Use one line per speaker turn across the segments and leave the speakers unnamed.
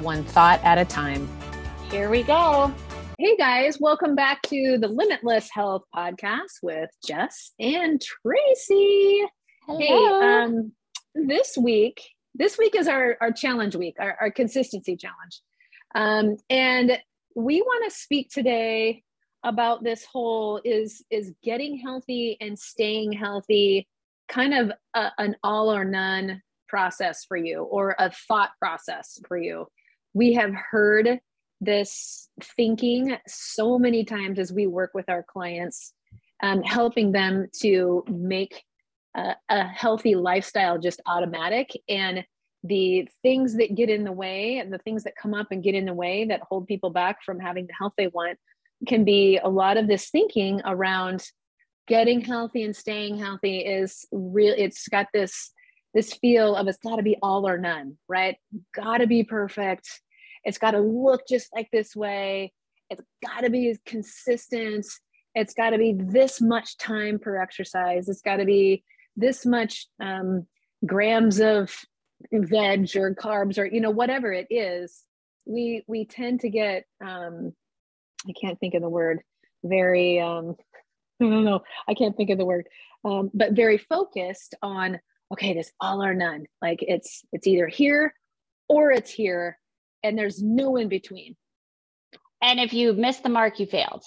one thought at a time.
Here we go.
Hey guys, welcome back to the Limitless Health Podcast with Jess and Tracy.
Hello.
Hey, um, this week, this week is our, our challenge week, our, our consistency challenge. Um, and we want to speak today about this whole is is getting healthy and staying healthy kind of a, an all or none process for you or a thought process for you we have heard this thinking so many times as we work with our clients, um, helping them to make a, a healthy lifestyle just automatic. And the things that get in the way and the things that come up and get in the way that hold people back from having the health they want can be a lot of this thinking around getting healthy and staying healthy is real it's got this this feel of it's got to be all or none right got to be perfect it's got to look just like this way. It's got to be consistent. It's got to be this much time per exercise. It's got to be this much um, grams of veg or carbs or you know whatever it is. We we tend to get um, I can't think of the word. Very um, I don't know. I can't think of the word. Um, but very focused on okay, this all or none. Like it's it's either here or it's here and there's no in between.
And if you miss the mark, you failed.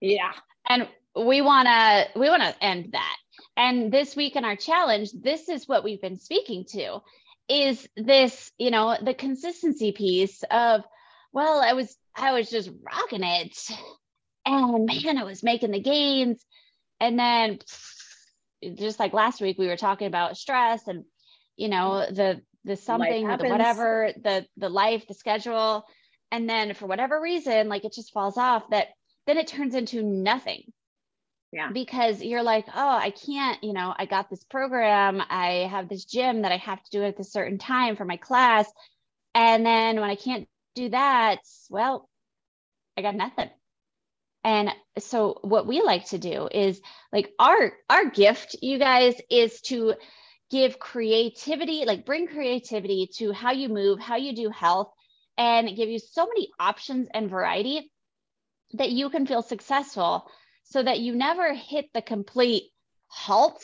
Yeah.
And we want to we want to end that. And this week in our challenge, this is what we've been speaking to is this, you know, the consistency piece of well, I was I was just rocking it. And man, I was making the gains. And then just like last week we were talking about stress and you know the the something the whatever the the life the schedule. And then for whatever reason like it just falls off that then it turns into nothing.
Yeah.
Because you're like oh i can't you know i got this program. I have this gym that i have to do at a certain time for my class. And then when i can't do that well i got nothing. And so what we like to do is like our our gift you guys is to give creativity, like bring creativity to how you move, how you do health, and give you so many options and variety that you can feel successful so that you never hit the complete halt.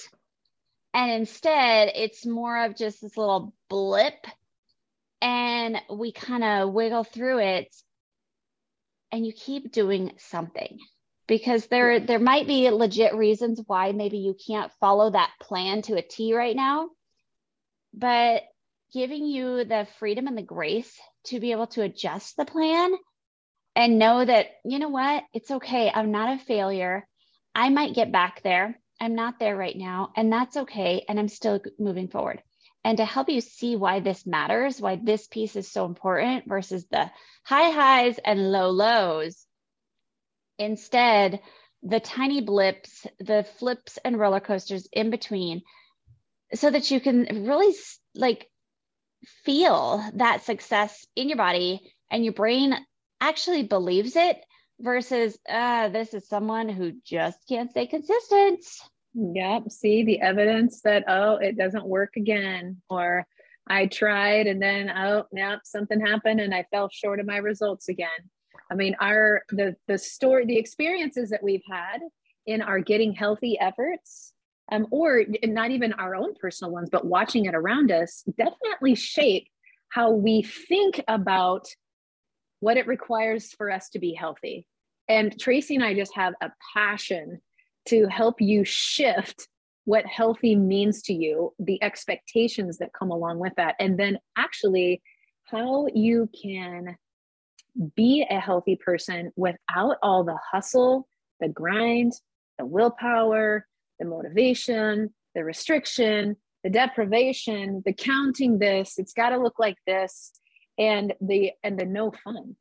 And instead, it's more of just this little blip. And we kind of wiggle through it and you keep doing something because there there might be legit reasons why maybe you can't follow that plan to a T right now. But giving you the freedom and the grace to be able to adjust the plan and know that you know what? It's okay. I'm not a failure. I might get back there. I'm not there right now and that's okay and I'm still moving forward. And to help you see why this matters why this piece is so important versus the high highs and low lows Instead, the tiny blips, the flips and roller coasters in between, so that you can really like feel that success in your body and your brain actually believes it versus uh, this is someone who just can't stay consistent.
Yep. See the evidence that, oh, it doesn't work again. Or I tried and then, oh, yep, something happened and I fell short of my results again. I mean, our the the story, the experiences that we've had in our getting healthy efforts, um, or not even our own personal ones, but watching it around us, definitely shape how we think about what it requires for us to be healthy. And Tracy and I just have a passion to help you shift what healthy means to you, the expectations that come along with that, and then actually how you can be a healthy person without all the hustle, the grind, the willpower, the motivation, the restriction, the deprivation, the counting this, it's got to look like this. and the and the no fun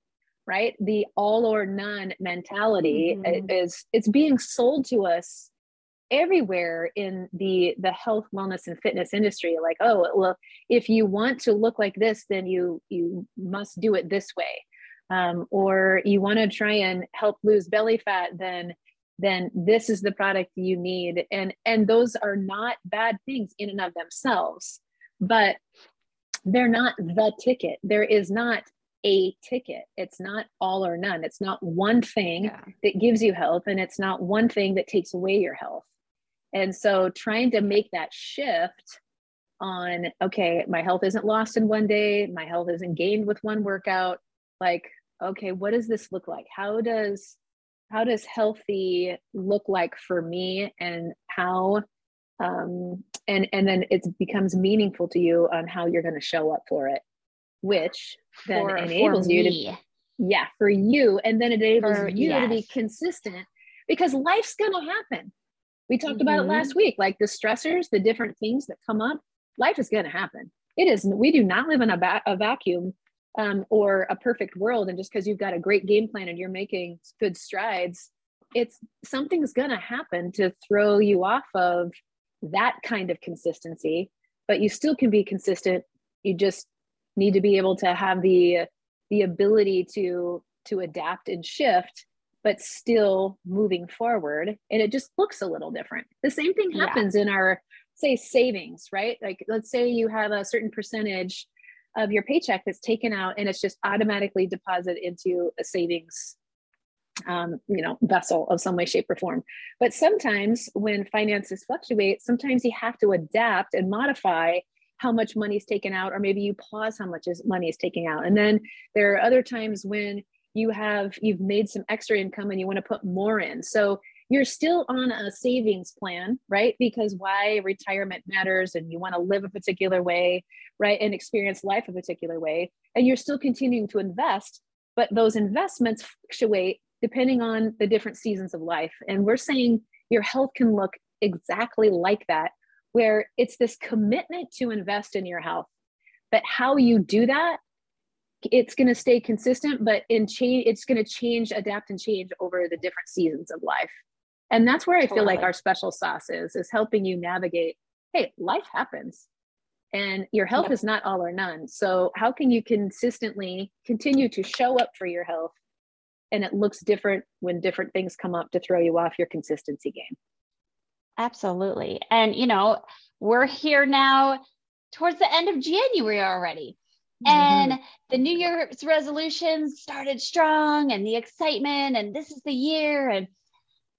right the all or none mentality mm-hmm. is it's being sold to us everywhere in the the health wellness and fitness industry like oh well if you want to look like this then you you must do it this way um, or you want to try and help lose belly fat then then this is the product you need. And and those are not bad things in and of themselves but they're not the ticket. There is not a ticket. It's not all or none. It's not one thing yeah. that gives you health and it's not one thing that takes away your health. And so trying to make that shift on okay my health isn't lost in one day my health isn't gained with one workout like okay what does this look like how does how does healthy look like for me and how um, and and then it becomes meaningful to you on how you're going to show up for it which then for, enables for you to yeah for you and then it enables for, you yes. to be consistent because life's going to happen we talked mm-hmm. about it mm-hmm. last week like the stressors the different things that come up life is going to happen it is we do not live in a, ba- a vacuum um, or a perfect world. And just because you've got a great game plan and you're making good strides it's something's going to happen to throw you off of that kind of consistency. But you still can be consistent. You just need to be able to have the the ability to to adapt and shift but still moving forward. And it just looks a little different. The same thing happens yeah. in our say savings right? Like let's say you have a certain percentage of your paycheck that's taken out and it's just automatically deposited into a savings um, you know vessel of some way shape or form. But sometimes when finances fluctuate sometimes you have to adapt and modify how much money is taken out or maybe you pause how much is money is taking out. And then there are other times when you have you've made some extra income and you want to put more in. So you're still on a savings plan, right? Because why retirement matters and you want to live a particular way, right? And experience life a particular way. And you're still continuing to invest, but those investments fluctuate depending on the different seasons of life. And we're saying your health can look exactly like that, where it's this commitment to invest in your health. But how you do that it's going to stay consistent but in change it's going to change adapt and change over the different seasons of life and that's where i totally. feel like our special sauce is is helping you navigate hey life happens and your health yep. is not all or none so how can you consistently continue to show up for your health and it looks different when different things come up to throw you off your consistency game
absolutely and you know we're here now towards the end of january already mm-hmm. and the new year's resolutions started strong and the excitement and this is the year and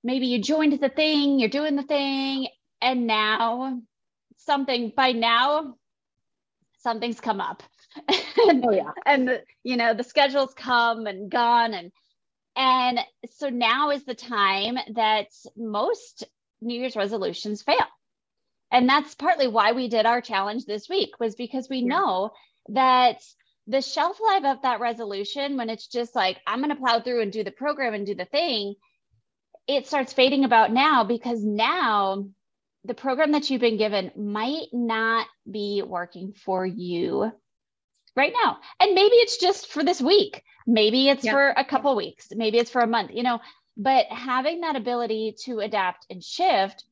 maybe you joined the thing, you're doing the thing, and now something by now something's come up. and, oh yeah. And you know, the schedule's come and gone and and so now is the time that most New Year's resolutions fail. And that's partly why we did our challenge this week was because we yeah. know that the shelf life of that resolution when it's just like I'm going to plow through and do the program and do the thing it starts fading about now because now the program that you've been given might not be working for you right now. And maybe it's just for this week. Maybe it's yeah. for a couple weeks. Maybe it's for a month, you know, but having that ability to adapt and shift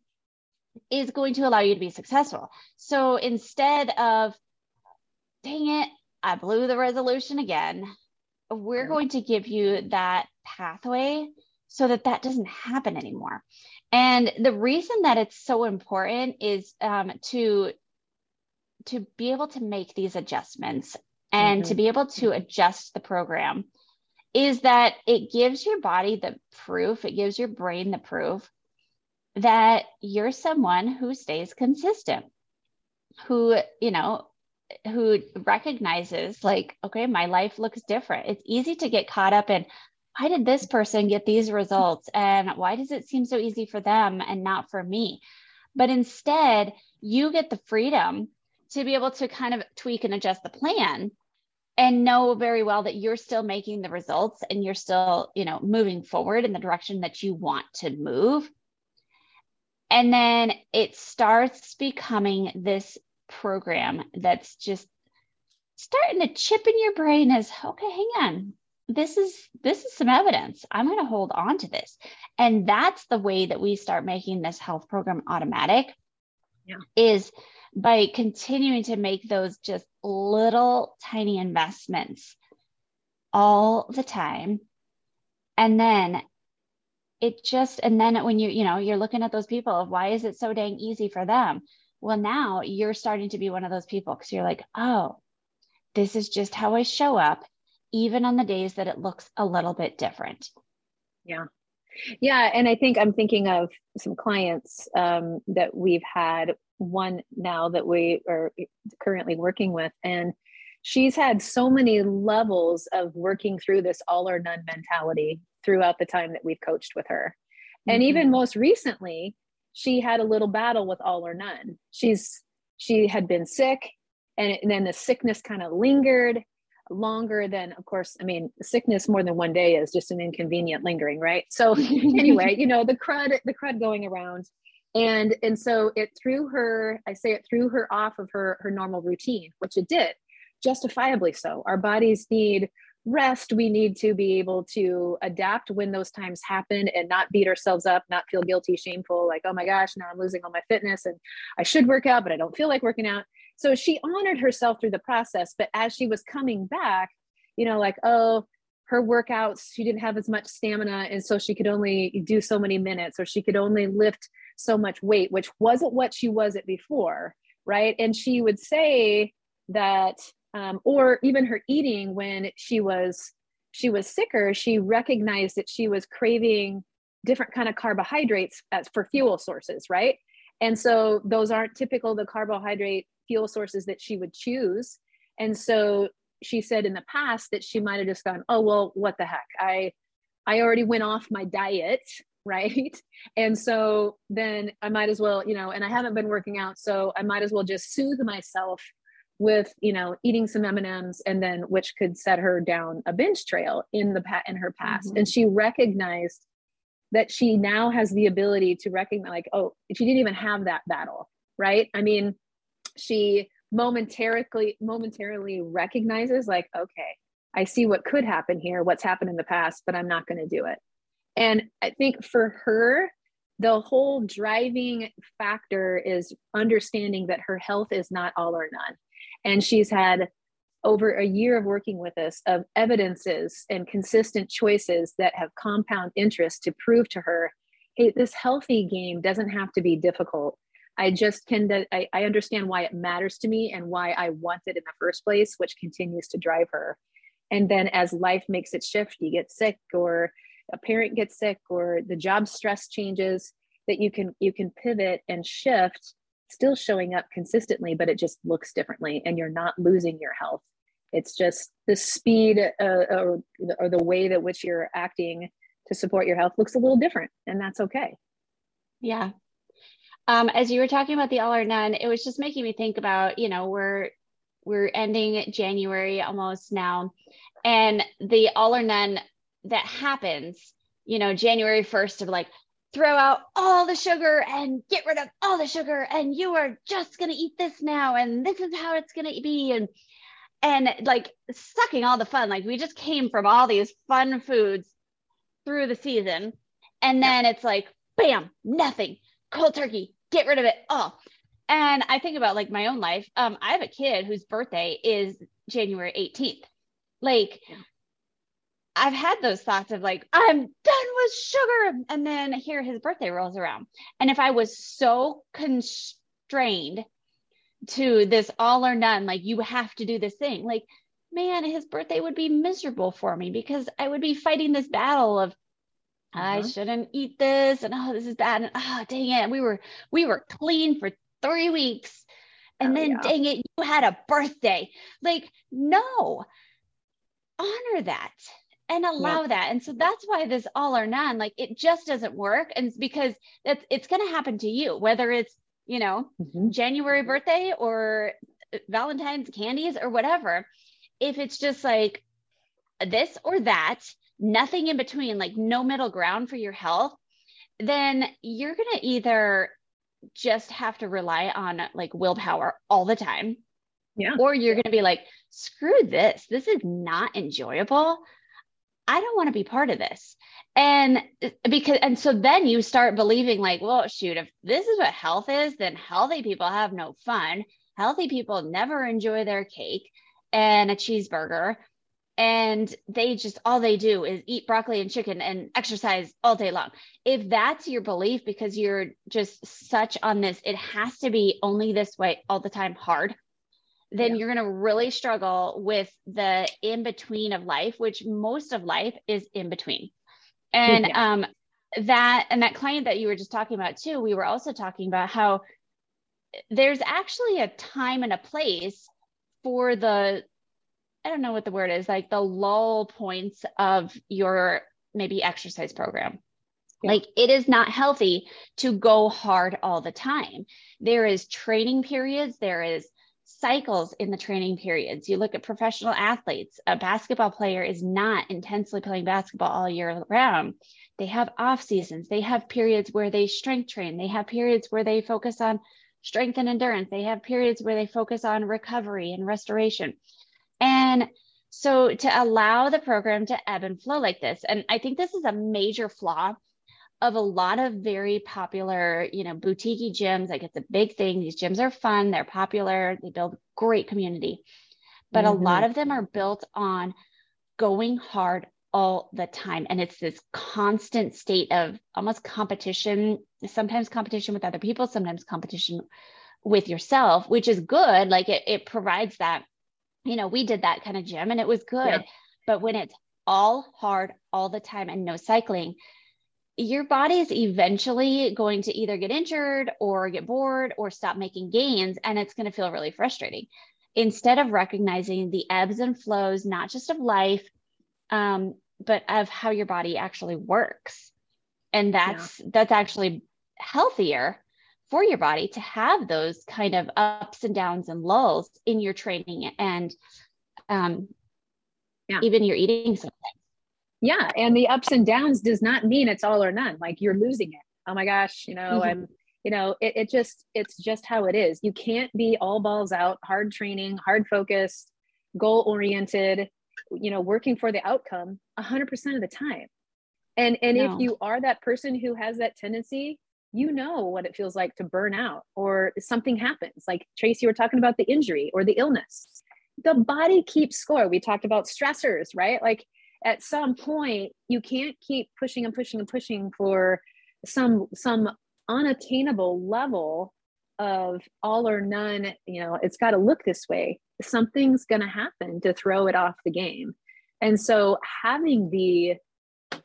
is going to allow you to be successful. So instead of, dang it, I blew the resolution again, we're going to give you that pathway so that that doesn't happen anymore. And the reason that it's so important is um, to to be able to make these adjustments and mm-hmm. to be able to adjust the program is that it gives your body the proof, it gives your brain the proof that you're someone who stays consistent, who, you know, who recognizes like, okay, my life looks different. It's easy to get caught up in, why did this person get these results? And why does it seem so easy for them and not for me? But instead, you get the freedom to be able to kind of tweak and adjust the plan and know very well that you're still making the results and you're still, you know, moving forward in the direction that you want to move. And then it starts becoming this program that's just starting to chip in your brain as okay, hang on. This is this is some evidence. I'm going to hold on to this. And that's the way that we start making this health program automatic. Yeah. Is by continuing to make those just little tiny investments all the time. And then it just, and then when you, you know, you're looking at those people of why is it so dang easy for them? Well, now you're starting to be one of those people because you're like, oh, this is just how I show up, even on the days that it looks a little bit different.
Yeah. Yeah. And I think I'm thinking of some clients um, that we've had, one now that we are currently working with. And she's had so many levels of working through this all or none mentality throughout the time that we've coached with her. Mm-hmm. And even most recently, she had a little battle with all or none. She's she had been sick and, and then the sickness kind of lingered longer than of course i mean sickness more than one day is just an inconvenient lingering right? So anyway you know the crud the crud going around. And and so it threw her i say it threw her off of her her normal routine which it did justifiably so. Our bodies need rest. We need to be able to adapt when those times happen and not beat ourselves up not feel guilty shameful like oh my gosh now i'm losing all my fitness and i should work out but i don't feel like working out so she honored herself through the process but as she was coming back you know like oh her workouts she didn't have as much stamina and so she could only do so many minutes or she could only lift so much weight which wasn't what she was at before right? And she would say that um, or even her eating when she was she was sicker she recognized that she was craving different kind of carbohydrates as for fuel sources right? And so those aren't typical the carbohydrate fuel sources that she would choose. And so she said in the past that she might have just gone oh well what the heck? I i already went off my diet right? And so then i might as well you know and i haven't been working out so i might as well just soothe myself with you know eating some m&ms and then which could set her down a binge trail in the in her past. Mm-hmm. and she recognized that she now has the ability to recognize like oh she didn't even have that battle right? I mean she momentarily momentarily recognizes like okay i see what could happen here what's happened in the past but i'm not going to do it. And i think for her the whole driving factor is understanding that her health is not all or none. And she's had over a year of working with us of evidences and consistent choices that have compound interest to prove to her hey this healthy game doesn't have to be difficult i just can I, I understand why it matters to me and why i want it in the first place which continues to drive her and then as life makes its shift you get sick or a parent gets sick or the job stress changes that you can you can pivot and shift still showing up consistently, but it just looks differently and you're not losing your health. It's just the speed uh, or, or the way that which you're acting to support your health looks a little different, and that's okay.
Yeah. Um, as you were talking about the all or none, it was just making me think about, you know, we're we're ending January almost now, and the all or none that happens, you know, January 1st of like, throw out all the sugar and get rid of all the sugar and you are just going to eat this now and this is how it's going to be and and like sucking all the fun like we just came from all these fun foods through the season and then yeah. it's like bam nothing cold turkey get rid of it all and i think about like my own life um i have a kid whose birthday is january 18th like. I've had those thoughts of like, I'm done with sugar. And then here his birthday rolls around. And if I was so constrained to this all or none, like you have to do this thing, like, man, his birthday would be miserable for me because I would be fighting this battle of I uh-huh. shouldn't eat this and oh, this is bad. And oh dang it. We were we were clean for three weeks. And oh, then yeah. dang it, you had a birthday. Like, no, honor that and allow yeah. that. And so that's why this all or none, like it just doesn't work. And it's because that's it's going to happen to you, whether it's, you know, mm-hmm. January birthday or uh, Valentine's candies or whatever. If it's just like this or that, nothing in between, like no middle ground for your health, then you're going to either just have to rely on like willpower all the time
Yeah.
Or you're going to be like, screw this. This is not enjoyable. I don't want to be part of this. And uh, because, and so then you start believing, like, well, shoot, if this is what health is, then healthy people have no fun. Healthy people never enjoy their cake and a cheeseburger. And they just, all they do is eat broccoli and chicken and exercise all day long. If that's your belief, because you're just such on this, it has to be only this way all the time hard then yeah. you're going to really struggle with the in between of life, which most of life is in between. And yeah. um, that and that client that you were just talking about too, we were also talking about how there's actually a time and a place for the I don't know what the word is, like the lull points of your maybe exercise program. Yeah. Like it is not healthy to go hard all the time. There is training periods, there is cycles in the training periods. You look at professional athletes, a basketball player is not intensely playing basketball all year round. They have off seasons, they have periods where they strength train, they have periods where they focus on strength and endurance, they have periods where they focus on recovery and restoration. And so to allow the program to ebb and flow like this, and I think this is a major flaw of a lot of very popular, you know, boutique gyms. Like it's a big thing. These gyms are fun, they're popular, they build great community. But mm-hmm. a lot of them are built on going hard all the time. And it's this constant state of almost competition, sometimes competition with other people, sometimes competition with yourself, which is good. Like it, it provides that, you know, we did that kind of gym and it was good. Yeah. But when it's all hard all the time and no cycling, your body is eventually going to either get injured or get bored or stop making gains, and it's going to feel really frustrating. Instead of recognizing the ebbs and flows, not just of life, um, but of how your body actually works, and that's yeah. that's actually healthier for your body to have those kind of ups and downs and lulls in your training and um, yeah. even your eating something
yeah and the ups and downs does not mean it's all or none like you're losing it oh my gosh you know mm-hmm. i'm you know it, it just it's just how it is you can't be all balls out hard training hard focused goal oriented you know working for the outcome 100% of the time and and no. if you are that person who has that tendency you know what it feels like to burn out or something happens. Like tracy you were talking about the injury or the illness. The body keeps score. We talked about stressors right? Like at some point you can't keep pushing and pushing and pushing for some some unattainable level of all or none you know it's got to look this way. Something's going to happen to throw it off the game. And so having the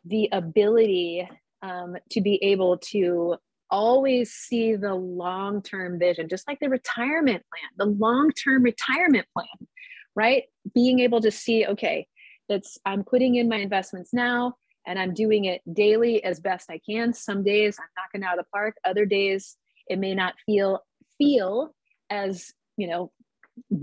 the ability um, to be able to always see the long term vision just like the retirement plan the long term retirement plan right? Being able to see okay it's i'm putting in my investments now and i'm doing it daily as best i can. Some days i'm knocking out of the park other days it may not feel feel as you know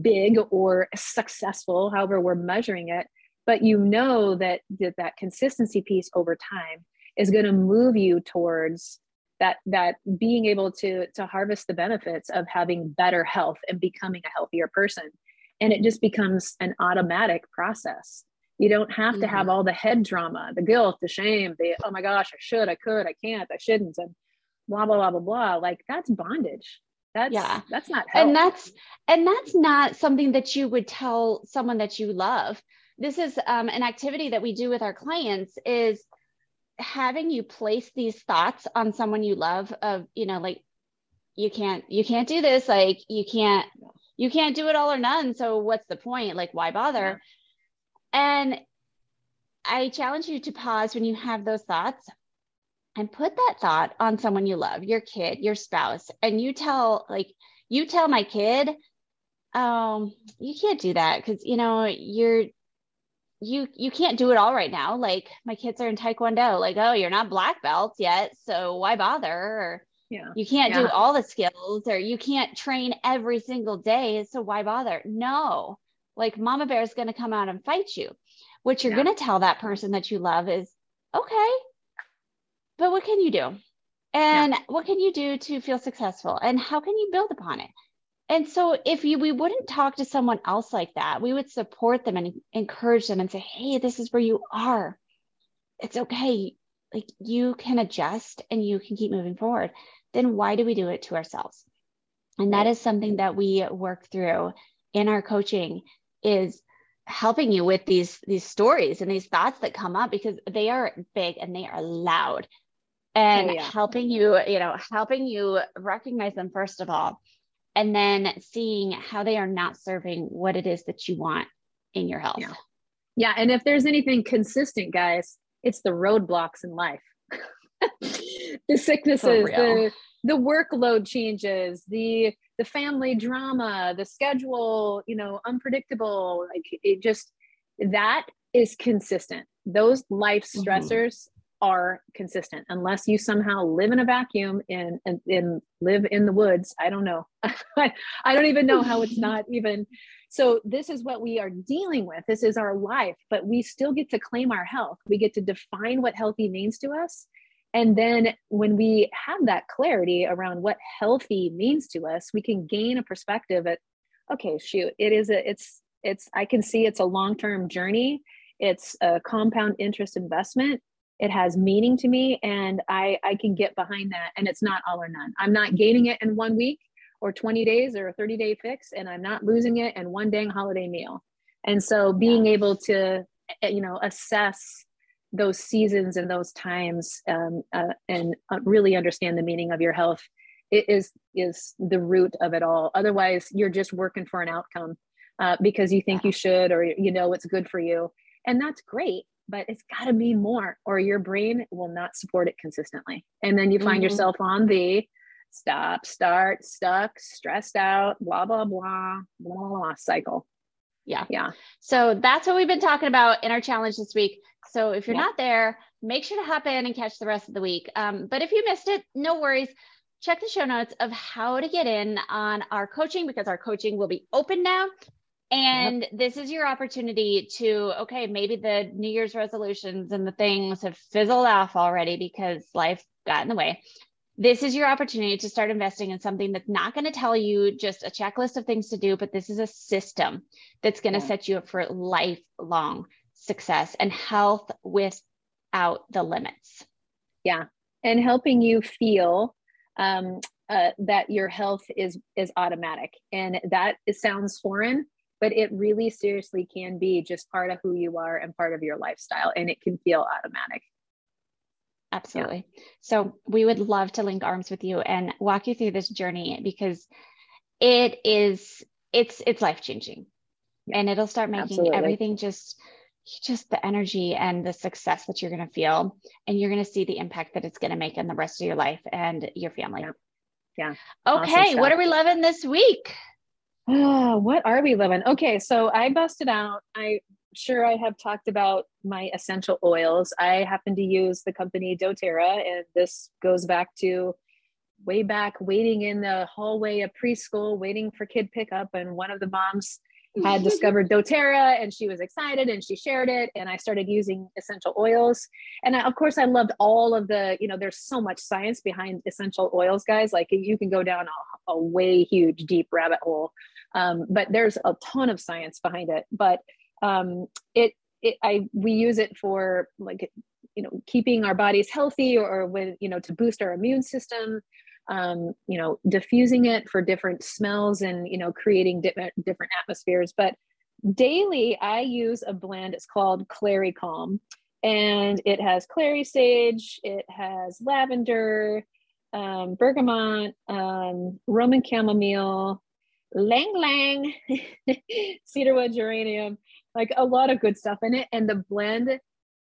big or successful however we're measuring it but you know that that, that consistency piece over time is going to move you towards that that being able to to harvest the benefits of having better health and becoming a healthier person and it just becomes an automatic process you don't have to have mm-hmm. all the head drama, the guilt, the shame, the oh my gosh, I should, I could, I can't, I shouldn't, and blah blah blah blah blah. Like that's bondage. That's yeah, that's not
health. and that's and that's not something that you would tell someone that you love. This is um, an activity that we do with our clients is having you place these thoughts on someone you love of you know like you can't you can't do this like you can't you can't do it all or none so what's the point? Like why bother? And I challenge you to pause when you have those thoughts and put that thought on someone you love, your kid, your spouse, and you tell like you tell my kid, um, you can't do that because you know you're you you can't do it all right now. Like my kids are in Taekwondo, like, oh, you're not black belts yet, so why bother? Or yeah. you can't yeah. do all the skills, or you can't train every single day, so why bother? No, like mama bear is going to come out and fight you what you're yeah. going to tell that person that you love is okay but what can you do and yeah. what can you do to feel successful and how can you build upon it And so if you we wouldn't talk to someone else like that, we would support them and encourage them and say, "Hey, this is where you are. It's okay. Like you can adjust and you can keep moving forward." Then why do we do it to ourselves? And that is something that we work through in our coaching is helping you with these these stories and these thoughts that come up because they are big and they are loud oh, and oh, yeah. helping you you know helping you recognize them first of all and then seeing how they are not serving what it is that you want in your health.
Yeah. yeah. And if there's anything consistent, guys, it's the roadblocks in life. the sicknesses, the the workload changes, the the family drama, the schedule, you know, unpredictable. Like it just that is consistent. Those life mm-hmm. stressors are consistent. Unless you somehow live in a vacuum and, and, and live in the woods i don't know. I, I don't even know how it's not even so this is what we are dealing with. This is our life but we still get to claim our health. We get to define what healthy means to us. And then when we have that clarity around what healthy means to us we can gain a perspective at okay shoot it is a it's it's i can see it's a long-term journey. It's a compound interest investment it has meaning to me and i i can get behind that and it's not all or none. I'm not gaining it in one week or 20 days or a 30 day fix and i'm not losing it in one dang holiday meal. And so being able to eh, you know assess those seasons and those times um, uh, and uh, really understand the meaning of your health is is the root of it all. Otherwise you're just working for an outcome uh, because you think you should or you know what's good for you. And that's great but it's got to be more or your brain will not support it consistently. And then you find mm-hmm. yourself on the stop start stuck stressed out blah blah blah blah blah cycle.
Yeah. Yeah. So that's what we've been talking about in our challenge this week. So if you're yeah. not there make sure to hop in and catch the rest of the week. Um, but if you missed it no worries. Check the show notes of how to get in on our coaching because our coaching will be open now and yep. this is your opportunity to, okay, maybe the New Year's resolutions and the things have fizzled off already because life got in the way. This is your opportunity to start investing in something that's not going to tell you just a checklist of things to do, but this is a system that's going to yeah. set you up for lifelong success and health without the limits.
Yeah. And helping you feel um, uh, that your health is is automatic and that sounds foreign but it really seriously can be just part of who you are and part of your lifestyle and it can feel automatic
absolutely yeah. so we would love to link arms with you and walk you through this journey because it is it's it's life changing yeah. and it'll start making absolutely. everything just just the energy and the success that you're going to feel and you're going to see the impact that it's going to make in the rest of your life and your family
yeah, yeah.
okay awesome what are we loving this week
Oh, what are we living? Okay, so I busted out. I sure I have talked about my essential oils. I happen to use the company doTERRA, and this goes back to way back waiting in the hallway of preschool, waiting for kid pickup, and one of the moms had discovered doTERRA and she was excited and she shared it and I started using essential oils and I, of course I loved all of the you know there's so much science behind essential oils guys like you can go down a, a way huge deep rabbit hole um, but there's a ton of science behind it but um, it it I we use it for like you know keeping our bodies healthy or, with you know to boost our immune system um, you know, diffusing it for different smells and, you know, creating different, different atmospheres. But daily, I use a blend. It's called Clary Calm. And it has clary sage, it has lavender, um, bergamot, um, Roman chamomile, ylang ylang, cedarwood geranium, like a lot of good stuff in it. And the blend,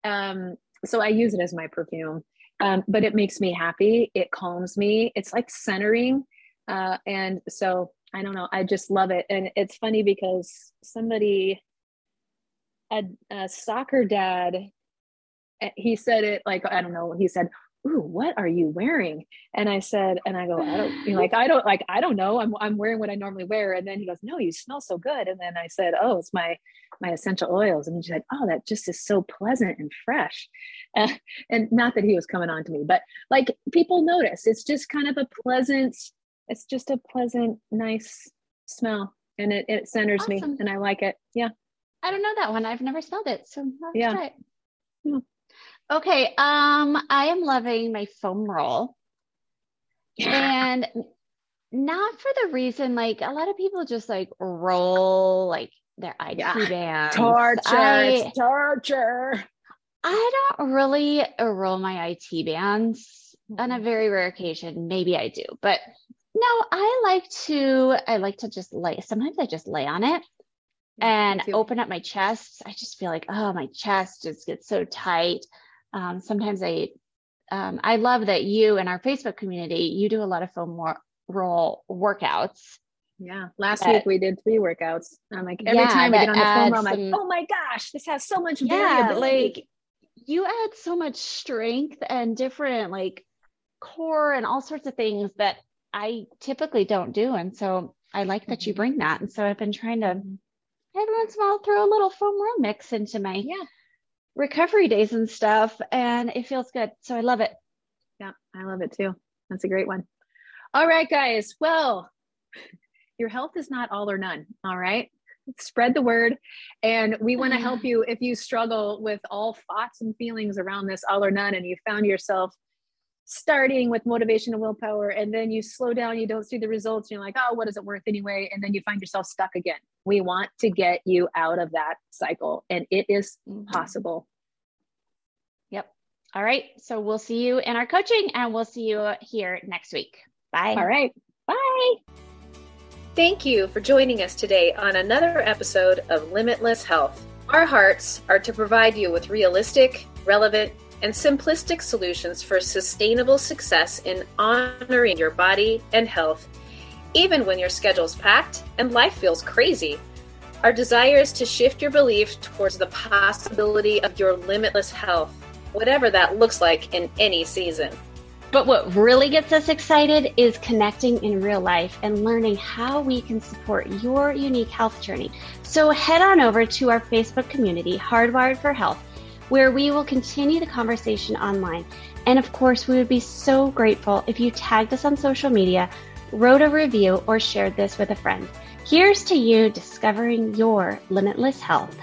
um, so I use it as my perfume um, but it makes me happy. It calms me. It's like centering. Uh, and so I don't know. I just love it. And it's funny because somebody, a, a soccer dad, eh, he said it like, I don't know. He said, ooh, what are you wearing? And I said, and I go, I don't you know, like, I don't like, I don't know. I'm, I'm wearing what I normally wear. And then he goes, no, you smell so good. And then I said, oh, it's my, my essential oils. And he said, oh, that just is so pleasant and fresh. Uh, and not that he was coming on to me, but like people notice it's just kind of a pleasant, it's just a pleasant, nice smell and it, it centers awesome. me and I like it. Yeah.
I don't know that one. I've never smelled it. So yeah. yeah. Okay. Um, I am loving my foam roll. Yeah. And not for the reason like a lot of people just like roll like their IT yeah. bands.
Torture. I, torture.
I don't really roll my IT bands on a mm-hmm. very rare occasion. Maybe I do, but no, I like to, I like to just lay, sometimes I just lay on it and open up my chest. I just feel like, oh, my chest just gets so tight. Um, sometimes I, um, I love that you and our Facebook community, you do a lot of foam roll workouts.
Yeah. Last that, week we did three workouts. I'm like, every yeah, time I get on the foam roll, I'm like, oh my gosh, this has so much yeah.
Like you add so much strength and different like core and all sorts of things that I typically don't do. And so I like that you mm-hmm. bring that. And so I've been trying to mm-hmm. every once in a while throw a little foam roll mix into my yeah. Recovery days and stuff. And it feels good. So I love it.
Yeah, I love it too. That's a great one. All right, guys. Well, your health is not all or none. All right. Spread the word. And we want to help you if you struggle with all thoughts and feelings around this all or none and you found yourself starting with motivation and willpower and then you slow down you don't see the results you're like oh what is it worth anyway? And then you find yourself stuck again. We want to get you out of that cycle and it is mm-hmm. possible.
Yep. All right. So we'll see you in our coaching and we'll see you here next week. Bye.
All right. Bye.
Thank you for joining us today on another episode of limitless health. Our hearts are to provide you with realistic relevant and simplistic solutions for sustainable success in honoring your body and health, even when your schedule's packed and life feels crazy. Our desire is to shift your belief towards the possibility of your limitless health, whatever that looks like in any season.
But what really gets us excited is connecting in real life and learning how we can support your unique health journey. So head on over to our Facebook community, Hardwired for Health where we will continue the conversation online. And of course, we would be so grateful if you tagged us on social media, wrote a review, or shared this with a friend. Here's to you discovering your limitless health.